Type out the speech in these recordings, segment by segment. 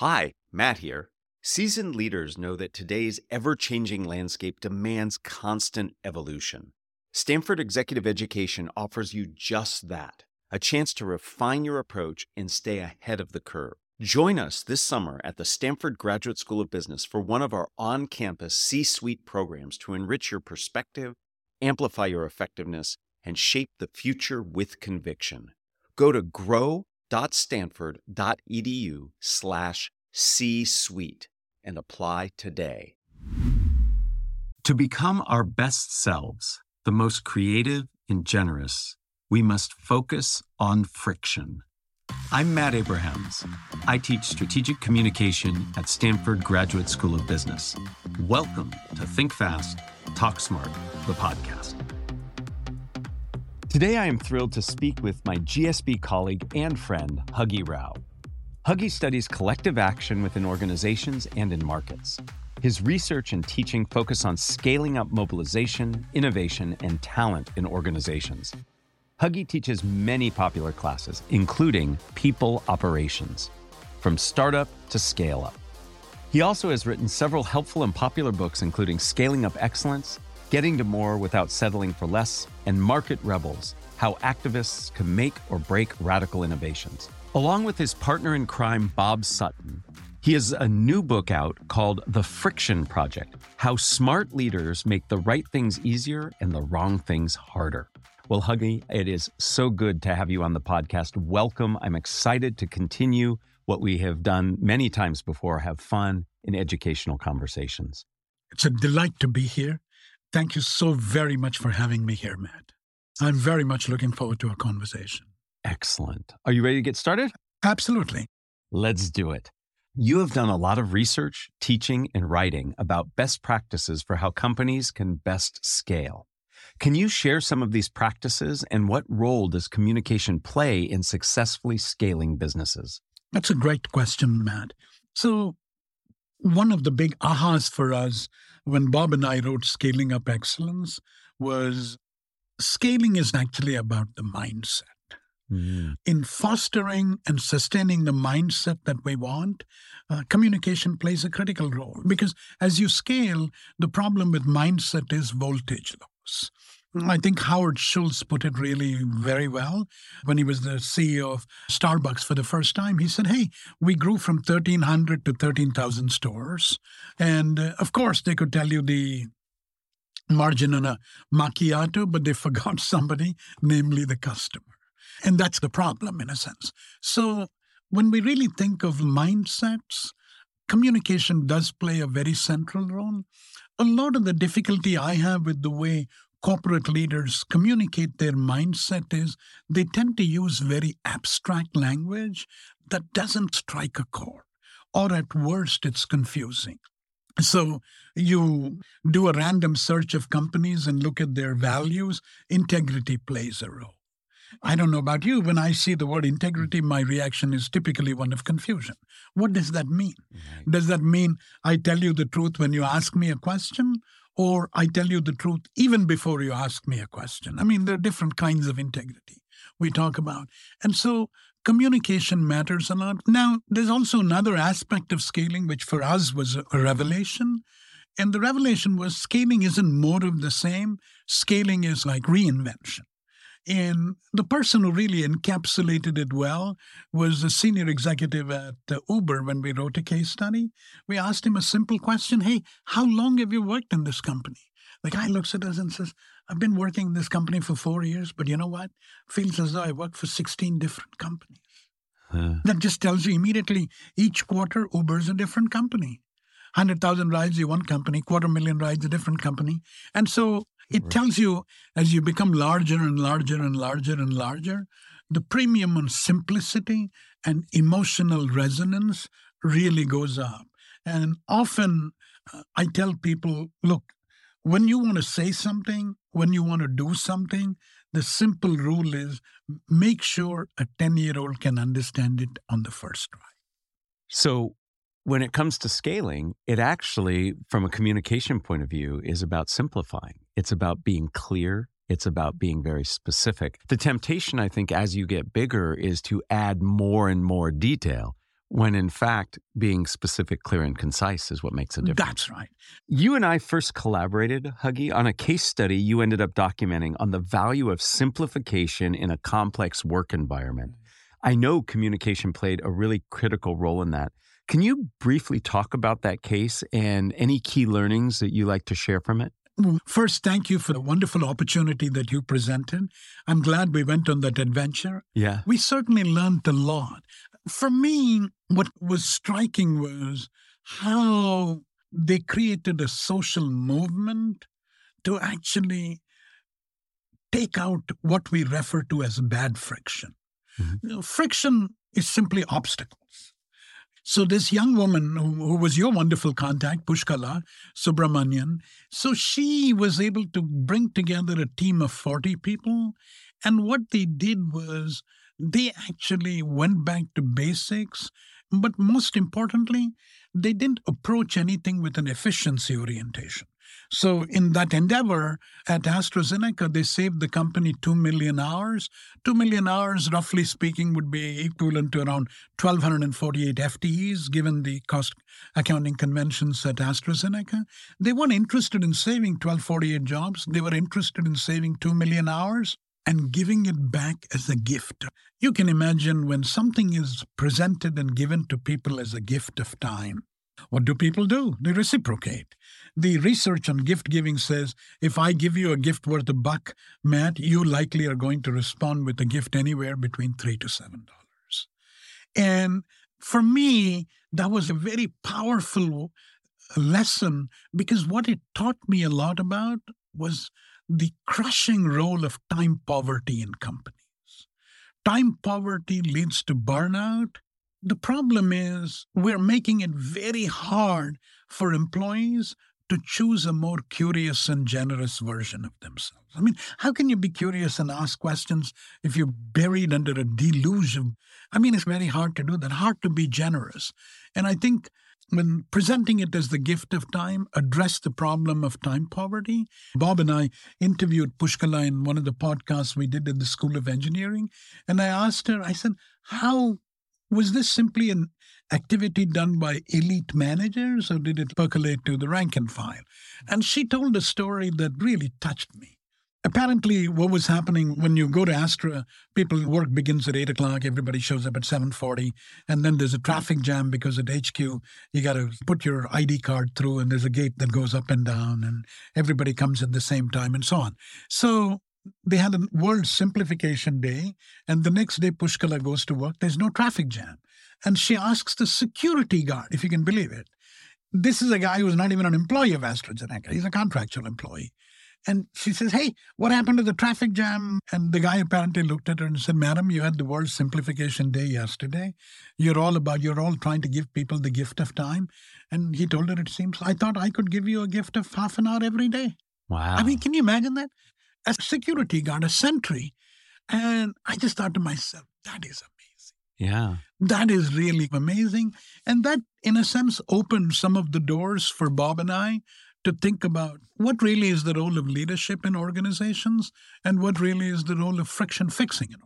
Hi, Matt here. Seasoned leaders know that today's ever changing landscape demands constant evolution. Stanford Executive Education offers you just that a chance to refine your approach and stay ahead of the curve. Join us this summer at the Stanford Graduate School of Business for one of our on campus C suite programs to enrich your perspective, amplify your effectiveness, and shape the future with conviction. Go to grow.stanford.edu slash C suite and apply today. To become our best selves, the most creative and generous, we must focus on friction. I'm Matt Abrahams. I teach strategic communication at Stanford Graduate School of Business. Welcome to Think Fast, Talk Smart, the podcast. Today, I am thrilled to speak with my GSB colleague and friend, Huggy Rao. Huggy studies collective action within organizations and in markets. His research and teaching focus on scaling up mobilization, innovation, and talent in organizations. Huggy teaches many popular classes, including people operations, from startup to scale up. He also has written several helpful and popular books, including Scaling Up Excellence, Getting to More Without Settling for Less, and Market Rebels How Activists Can Make or Break Radical Innovations. Along with his partner in crime, Bob Sutton, he has a new book out called The Friction Project How Smart Leaders Make the Right Things Easier and the Wrong Things Harder. Well, Huggy, it is so good to have you on the podcast. Welcome. I'm excited to continue what we have done many times before have fun in educational conversations. It's a delight to be here. Thank you so very much for having me here, Matt. I'm very much looking forward to our conversation. Excellent. Are you ready to get started? Absolutely. Let's do it. You have done a lot of research, teaching, and writing about best practices for how companies can best scale. Can you share some of these practices and what role does communication play in successfully scaling businesses? That's a great question, Matt. So, one of the big ahas for us when Bob and I wrote Scaling Up Excellence was scaling is actually about the mindset. Mm. In fostering and sustaining the mindset that we want, uh, communication plays a critical role because as you scale, the problem with mindset is voltage loss. I think Howard Schultz put it really very well when he was the CEO of Starbucks for the first time. He said, Hey, we grew from 1,300 to 13,000 stores. And uh, of course, they could tell you the margin on a macchiato, but they forgot somebody, namely the customer. And that's the problem in a sense. So when we really think of mindsets, communication does play a very central role. A lot of the difficulty I have with the way corporate leaders communicate their mindset is they tend to use very abstract language that doesn't strike a chord, or at worst, it's confusing. So you do a random search of companies and look at their values, integrity plays a role. I don't know about you. When I see the word integrity, my reaction is typically one of confusion. What does that mean? Does that mean I tell you the truth when you ask me a question? Or I tell you the truth even before you ask me a question? I mean, there are different kinds of integrity we talk about. And so communication matters a lot. Now, there's also another aspect of scaling, which for us was a revelation. And the revelation was scaling isn't more of the same, scaling is like reinvention. And the person who really encapsulated it well was a senior executive at uh, Uber when we wrote a case study. We asked him a simple question Hey, how long have you worked in this company? The guy looks at us and says, I've been working in this company for four years, but you know what? Feels as though I worked for 16 different companies. Huh. That just tells you immediately each quarter, Uber's a different company. 100,000 rides, you one company, quarter million rides, a different company. And so it right. tells you as you become larger and larger and larger and larger, the premium on simplicity and emotional resonance really goes up. And often uh, I tell people look, when you want to say something, when you want to do something, the simple rule is make sure a 10 year old can understand it on the first try. So, when it comes to scaling, it actually, from a communication point of view, is about simplifying. It's about being clear. It's about being very specific. The temptation, I think, as you get bigger is to add more and more detail, when in fact being specific, clear, and concise is what makes a difference. That's right. You and I first collaborated, Huggy, on a case study you ended up documenting on the value of simplification in a complex work environment. Mm. I know communication played a really critical role in that. Can you briefly talk about that case and any key learnings that you like to share from it? First, thank you for the wonderful opportunity that you presented. I'm glad we went on that adventure. Yeah. We certainly learned a lot. For me, what was striking was how they created a social movement to actually take out what we refer to as bad friction. Mm-hmm. You know, friction is simply obstacles. So this young woman who was your wonderful contact, Pushkala Subramanian, so she was able to bring together a team of 40 people. And what they did was they actually went back to basics. But most importantly, they didn't approach anything with an efficiency orientation. So, in that endeavor at AstraZeneca, they saved the company 2 million hours. 2 million hours, roughly speaking, would be equivalent to around 1,248 FTEs, given the cost accounting conventions at AstraZeneca. They weren't interested in saving 1,248 jobs, they were interested in saving 2 million hours and giving it back as a gift. You can imagine when something is presented and given to people as a gift of time what do people do? They reciprocate. The research on gift giving says if I give you a gift worth a buck, Matt, you likely are going to respond with a gift anywhere between three to seven dollars. And for me, that was a very powerful lesson because what it taught me a lot about was the crushing role of time poverty in companies. Time poverty leads to burnout the problem is we're making it very hard for employees to choose a more curious and generous version of themselves. I mean, how can you be curious and ask questions if you're buried under a delusion? I mean, it's very hard to do that, hard to be generous. And I think when presenting it as the gift of time, address the problem of time poverty. Bob and I interviewed Pushkala in one of the podcasts we did at the School of Engineering. And I asked her, I said, how was this simply an activity done by elite managers or did it percolate to the rank and file? And she told a story that really touched me. Apparently, what was happening when you go to Astra, people work begins at eight o'clock. Everybody shows up at seven forty, and then there's a traffic jam because at HQ you got to put your ID card through, and there's a gate that goes up and down, and everybody comes at the same time, and so on. So they had a World Simplification Day, and the next day Pushkala goes to work. There's no traffic jam. And she asks the security guard, if you can believe it. This is a guy who's not even an employee of AstraZeneca, he's a contractual employee. And she says, Hey, what happened to the traffic jam? And the guy apparently looked at her and said, Madam, you had the World Simplification Day yesterday. You're all about, you're all trying to give people the gift of time. And he told her, It seems, I thought I could give you a gift of half an hour every day. Wow. I mean, can you imagine that? a security guard, a sentry. And I just thought to myself, that is amazing. Yeah. That is really amazing. And that, in a sense, opened some of the doors for Bob and I to think about what really is the role of leadership in organizations and what really is the role of friction fixing in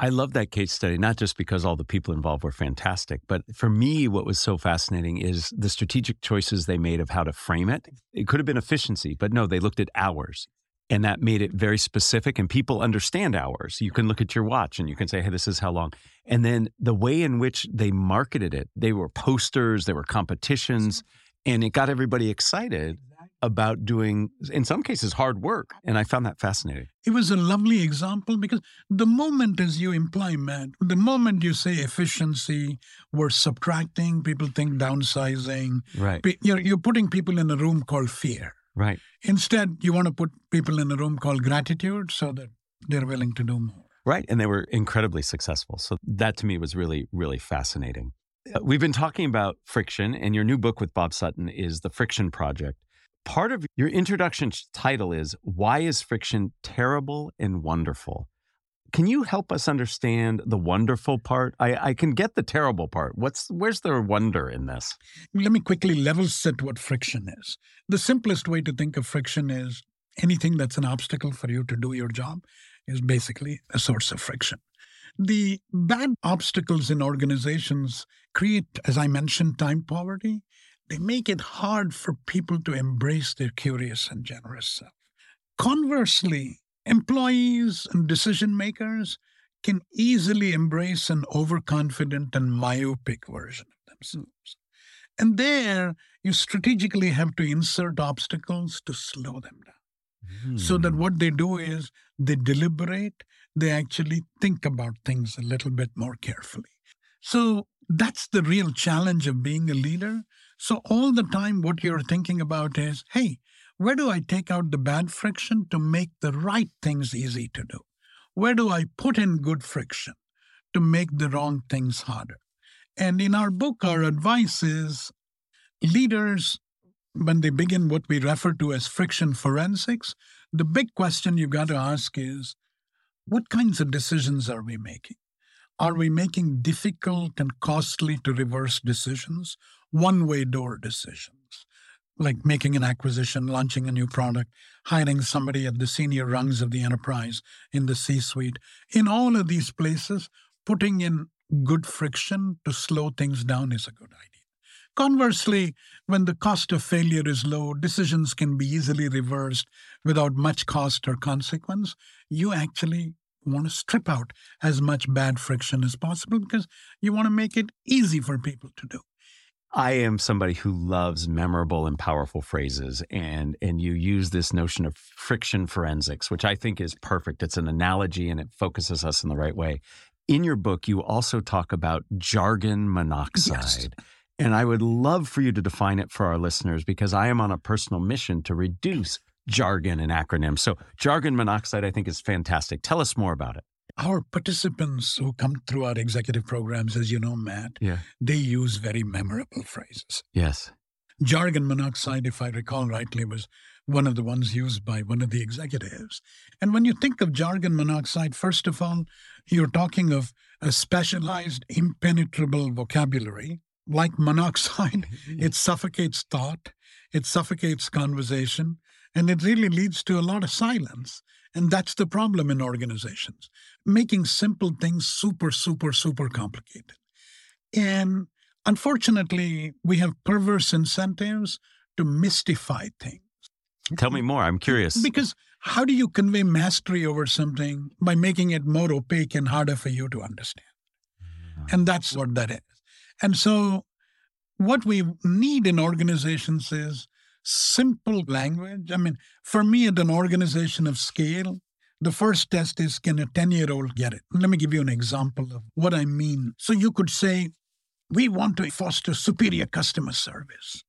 I love that case study, not just because all the people involved were fantastic, but for me, what was so fascinating is the strategic choices they made of how to frame it. It could have been efficiency, but no, they looked at hours and that made it very specific and people understand hours. You can look at your watch and you can say hey this is how long. And then the way in which they marketed it they were posters there were competitions and it got everybody excited about doing in some cases hard work and i found that fascinating. It was a lovely example because the moment as you imply matt the moment you say efficiency we're subtracting people think downsizing right. you're, you're putting people in a room called fear Right. Instead, you want to put people in a room called gratitude so that they're willing to do more. Right. And they were incredibly successful. So that to me was really, really fascinating. Uh, we've been talking about friction, and your new book with Bob Sutton is The Friction Project. Part of your introduction title is Why is Friction Terrible and Wonderful? Can you help us understand the wonderful part? I, I can get the terrible part. What's where's the wonder in this? Let me quickly level set what friction is. The simplest way to think of friction is anything that's an obstacle for you to do your job is basically a source of friction. The bad obstacles in organizations create, as I mentioned, time poverty. They make it hard for people to embrace their curious and generous self. Conversely, employees and decision makers can easily embrace an overconfident and myopic version of themselves. And there, you strategically have to insert obstacles to slow them down. So that hmm. what they do is they deliberate, they actually think about things a little bit more carefully. So that's the real challenge of being a leader. So all the time, what you're thinking about is hey, where do I take out the bad friction to make the right things easy to do? Where do I put in good friction to make the wrong things harder? And in our book, our advice is leaders, when they begin what we refer to as friction forensics, the big question you've got to ask is what kinds of decisions are we making? Are we making difficult and costly to reverse decisions, one way door decisions? Like making an acquisition, launching a new product, hiring somebody at the senior rungs of the enterprise in the C suite. In all of these places, putting in good friction to slow things down is a good idea. Conversely, when the cost of failure is low, decisions can be easily reversed without much cost or consequence. You actually want to strip out as much bad friction as possible because you want to make it easy for people to do. I am somebody who loves memorable and powerful phrases and and you use this notion of friction forensics which I think is perfect. It's an analogy and it focuses us in the right way. In your book you also talk about jargon monoxide. Yes. And I would love for you to define it for our listeners because I am on a personal mission to reduce jargon and acronyms. So, jargon monoxide, I think, is fantastic. Tell us more about it. Our participants who come through our executive programs, as you know, Matt, yeah. they use very memorable phrases. Yes. Jargon monoxide, if I recall rightly, was one of the ones used by one of the executives. And when you think of jargon monoxide, first of all, you're talking of a specialized, impenetrable vocabulary like monoxide, it suffocates thought, it suffocates conversation, and it really leads to a lot of silence. And that's the problem in organizations, making simple things super, super, super complicated. And unfortunately, we have perverse incentives to mystify things. Tell me more. I'm curious. Because how do you convey mastery over something by making it more opaque and harder for you to understand? Mm. And that's what that is. And so, what we need in organizations is simple language. I mean, for me, at an organization of scale, the first test is can a 10 year old get it? Let me give you an example of what I mean. So, you could say, we want to foster superior customer service.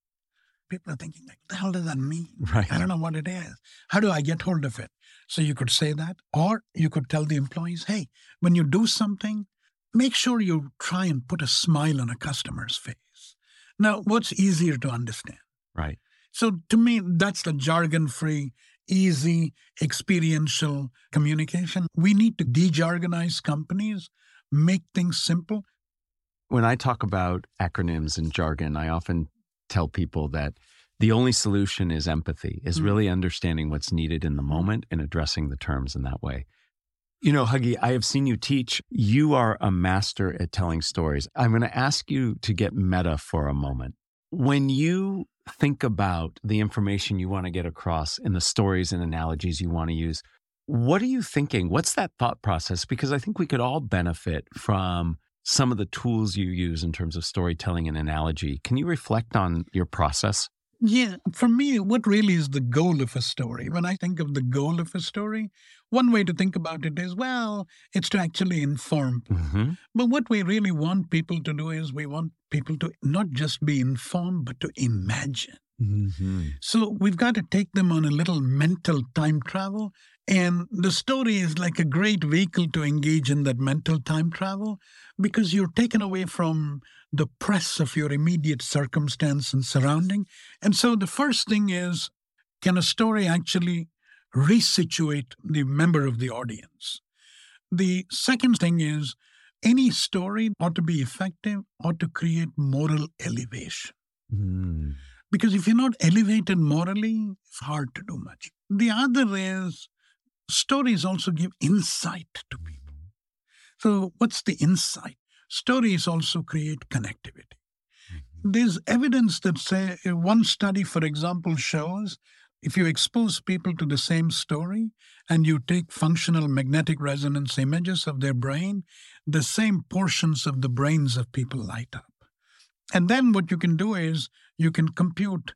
People are thinking, like, what the hell does that mean? Right. I don't know what it is. How do I get hold of it? So you could say that, or you could tell the employees, hey, when you do something, make sure you try and put a smile on a customer's face. Now, what's easier to understand? Right. So, to me, that's the jargon free, easy, experiential communication. We need to de jargonize companies, make things simple. When I talk about acronyms and jargon, I often tell people that the only solution is empathy, is mm-hmm. really understanding what's needed in the moment and addressing the terms in that way. You know, Huggy, I have seen you teach. You are a master at telling stories. I'm going to ask you to get meta for a moment. When you think about the information you want to get across and the stories and analogies you want to use, what are you thinking? What's that thought process? Because I think we could all benefit from some of the tools you use in terms of storytelling and analogy. Can you reflect on your process? Yeah, for me, what really is the goal of a story? When I think of the goal of a story, one way to think about it is well, it's to actually inform. Mm-hmm. But what we really want people to do is we want people to not just be informed, but to imagine. Mm-hmm. So we've got to take them on a little mental time travel. And the story is like a great vehicle to engage in that mental time travel because you're taken away from the press of your immediate circumstance and surrounding. And so the first thing is can a story actually resituate the member of the audience? The second thing is any story ought to be effective, ought to create moral elevation. Mm. Because if you're not elevated morally, it's hard to do much. The other is stories also give insight to people. So, what's the insight? Stories also create connectivity. Mm-hmm. There's evidence that say one study, for example, shows if you expose people to the same story and you take functional magnetic resonance images of their brain, the same portions of the brains of people light up. And then what you can do is you can compute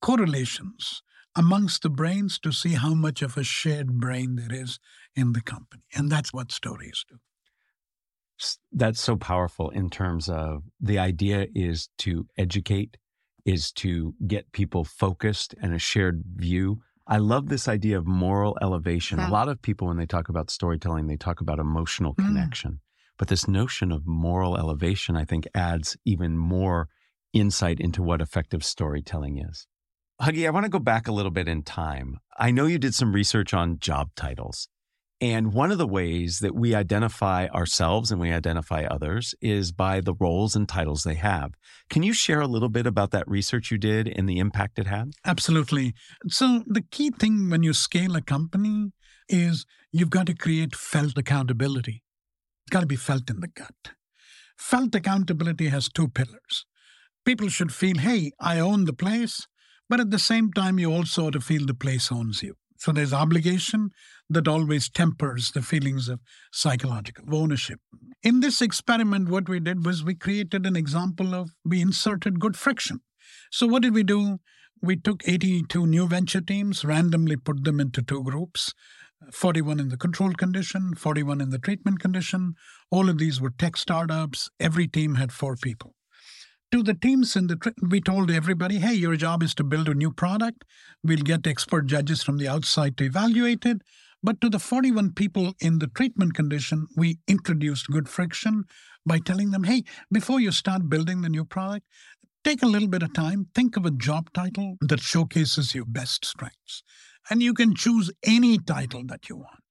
correlations amongst the brains to see how much of a shared brain there is in the company. And that's what stories do. That's so powerful in terms of the idea is to educate, is to get people focused and a shared view. I love this idea of moral elevation. A lot of people, when they talk about storytelling, they talk about emotional mm. connection. But this notion of moral elevation, I think, adds even more insight into what effective storytelling is. Huggy, I want to go back a little bit in time. I know you did some research on job titles. And one of the ways that we identify ourselves and we identify others is by the roles and titles they have. Can you share a little bit about that research you did and the impact it had? Absolutely. So, the key thing when you scale a company is you've got to create felt accountability. It's got to be felt in the gut. Felt accountability has two pillars. People should feel, hey, I own the place, but at the same time, you also ought to feel the place owns you. So there's obligation that always tempers the feelings of psychological ownership. In this experiment, what we did was we created an example of we inserted good friction. So what did we do? We took 82 new venture teams, randomly put them into two groups 41 in the control condition, 41 in the treatment condition. All of these were tech startups. Every team had four people. To the teams in the, we told everybody, hey, your job is to build a new product. We'll get expert judges from the outside to evaluate it. But to the 41 people in the treatment condition, we introduced good friction by telling them, hey, before you start building the new product, take a little bit of time, think of a job title that showcases your best strengths. And you can choose any title that you want.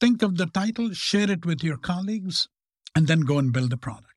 Think of the title, share it with your colleagues, and then go and build the product.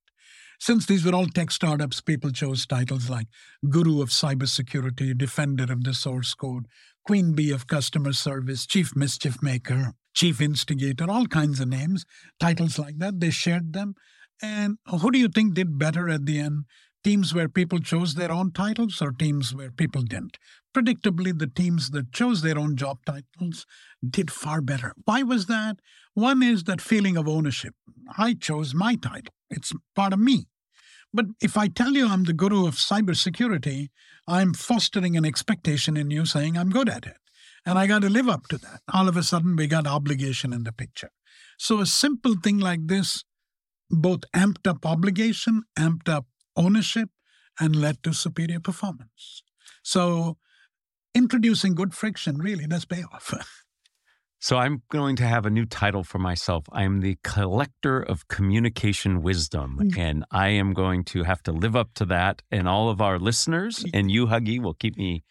Since these were all tech startups, people chose titles like Guru of Cybersecurity, Defender of the Source Code, Queen Bee of Customer Service, Chief Mischief Maker, Chief Instigator, all kinds of names, titles like that. They shared them. And who do you think did better at the end? Teams where people chose their own titles or teams where people didn't? Predictably, the teams that chose their own job titles did far better. Why was that? One is that feeling of ownership. I chose my title, it's part of me. But if I tell you I'm the guru of cybersecurity, I'm fostering an expectation in you saying I'm good at it. And I got to live up to that. All of a sudden, we got obligation in the picture. So a simple thing like this both amped up obligation, amped up ownership, and led to superior performance. So introducing good friction really does pay off. So I'm going to have a new title for myself. I am the collector of communication wisdom, mm. and I am going to have to live up to that. And all of our listeners and you, Huggy, will keep me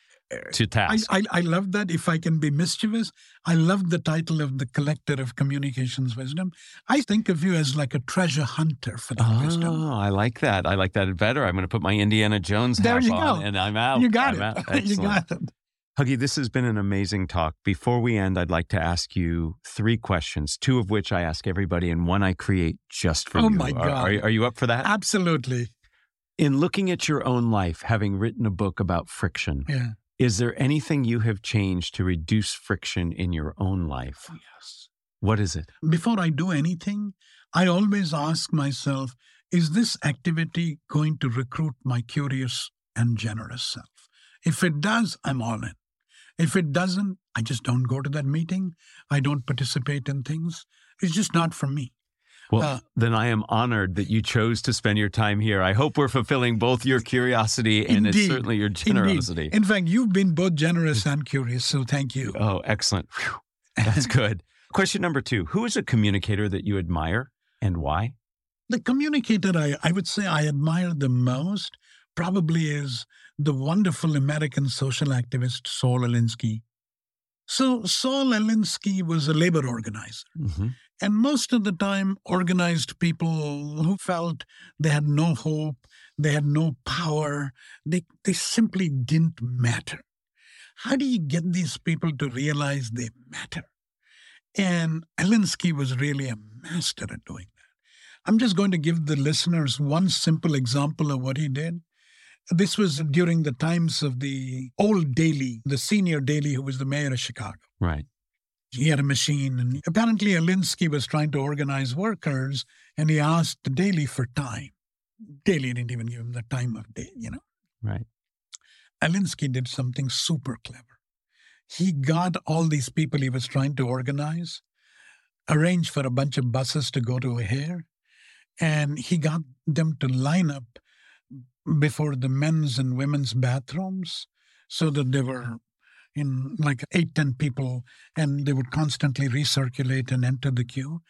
to task. I, I, I, love that. If I can be mischievous, I love the title of the collector of communications wisdom. I think of you as like a treasure hunter for that wisdom. oh, wisdom. I like that. I like that better. I'm going to put my Indiana Jones there hat on, go. and I'm out. You got I'm it. you got it. Huggy, this has been an amazing talk. Before we end, I'd like to ask you three questions, two of which I ask everybody, and one I create just for oh you. Oh, my God. Are, are, you up for that? Absolutely. In looking at your own life, having written a book about friction, yeah. is there anything you have changed to reduce friction in your own life? Oh, yes. What is it? Before I do anything, I always ask myself, is this activity going to recruit my curious and generous self? If it does, I'm all in. If it doesn't, I just don't go to that meeting. I don't participate in things. It's just not for me. Well, uh, then I am honored that you chose to spend your time here. I hope we're fulfilling both your curiosity and indeed, certainly your generosity. Indeed. In fact, you've been both generous and curious, so thank you. Oh, excellent. Whew. That's good. Question number two Who is a communicator that you admire and why? The communicator I, I would say I admire the most probably is the wonderful American social activist Saul Alinsky. So, Saul Alinsky was a labor organizer. Mm-hmm. And most of the time, organized people who felt they had no hope, they had no power, they, they simply didn't matter. How do you get these people to realize they matter? And Alinsky was really a master at doing that. I'm just going to give the listeners one simple example of what he did. This was during the times of the old Daley, the senior Daley, who was the mayor of Chicago. Right. He had a machine, and apparently Alinsky was trying to organize workers, and he asked Daley for time. Daley didn't even give him the time of day, you know. Right. Alinsky did something super clever. He got all these people he was trying to organize, arranged for a bunch of buses to go to O'Hare, and he got them to line up before the men's and women's bathrooms so that they were in like eight, ten people, and they would constantly recirculate and enter the queue.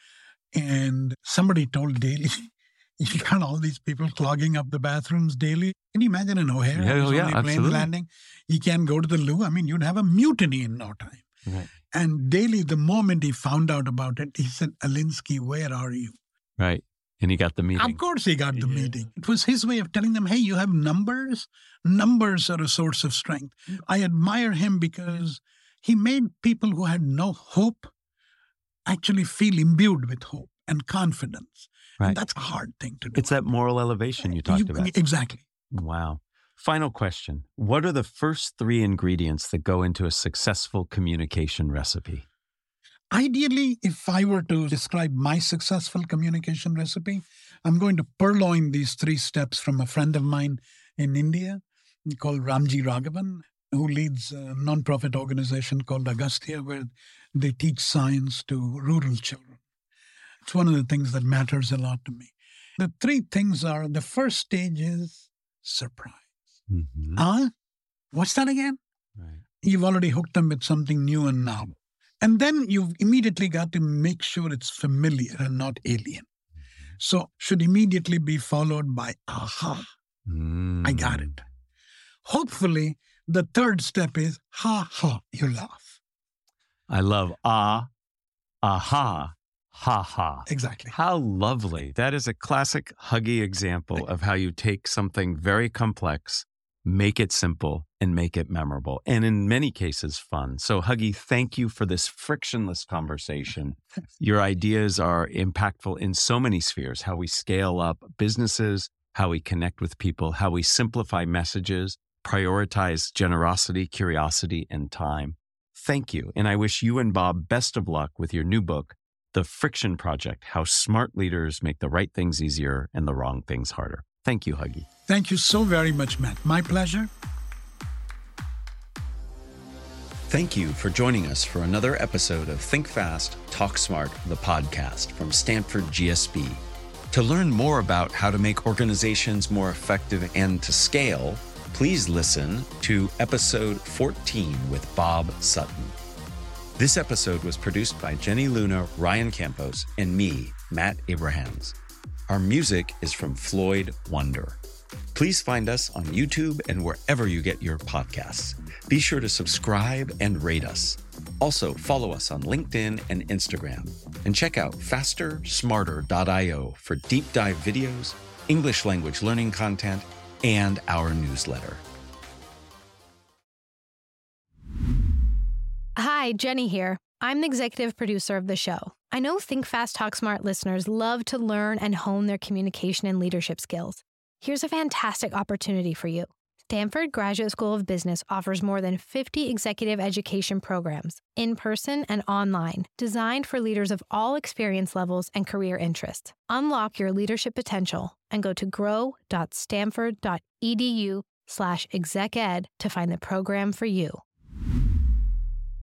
And somebody told Daley, you got all these people clogging up the bathrooms Daley. Can you imagine an O'Hare? Yeah, oh, yeah, absolutely. landing. You can't go to the loo. I mean, you'd have a mutiny in no time. Right. And Daley, the moment he found out about it, he said, Alinsky, where are you? Right. And he got the meeting. Of course, he got the Yeah. meeting. It was his way of telling them, hey, you have numbers. Numbers are a source of strength. I admire him because he made people who had no hope actually feel imbued with hope and confidence. Right. And that's a hard thing to do. It's that moral elevation you talked You- about. Exactly. Wow. Final question. What are the first three ingredients that go into a successful communication recipe? Ideally, if I were to describe my successful communication recipe, I'm going to purloin these three steps from a friend of mine in India called Ramji Raghavan, who leads a nonprofit organization called Agastya, where they teach science to rural children. It's one of the things that matters a lot to me. The three things are the first stage is surprise. Mhm. Huh? What's that again? Right. you've already hooked them with something new and novel. And then you've immediately got to make sure it's familiar and not alien. So should immediately be followed by aha, I got Mm. it. Hopefully, the third step is ha ha, you laugh. I love ah, aha, ha ha. Exactly. How lovely. That is a classic Huggy example of how you take something very complex, make it simple, and make it memorable. And in many cases, fun. So, Huggy, thank you for this frictionless conversation. Your ideas are impactful in so many spheres how we scale up businesses, how we connect with people, how we simplify messages, prioritize generosity, curiosity, and time. Thank you. And I wish you and Bob best of luck with your new book, The Friction Project How Smart Leaders Make the Right Things Easier and the Wrong Things Harder. Thank you, Huggy. Thank you so very much, Matt. My pleasure. Thank you for joining us for another episode of Think Fast, Talk Smart, the podcast from Stanford GSB. To learn more about how to make organizations more effective and to scale, please listen to episode 14 with Bob Sutton. This episode was produced by Jenny Luna, Ryan Campos, and me, Matt Abrahams. Our music is from Floyd Wonder. Please find us on YouTube and wherever you get your podcasts. Be sure to subscribe and rate us. Also, follow us on LinkedIn and Instagram. And check out fastersmarter.io for deep dive videos, English language learning content, and our newsletter. Hi, Jenny here. I'm the executive producer of the show. I know Think Fast, Talk Smart listeners love to learn and hone their communication and leadership skills. Here's a fantastic opportunity for you. Stanford Graduate School of Business offers more than 50 executive education programs, in person and online, designed for leaders of all experience levels and career interests. Unlock your leadership potential and go to grow.stanford.edu slash exec ed to find the program for you.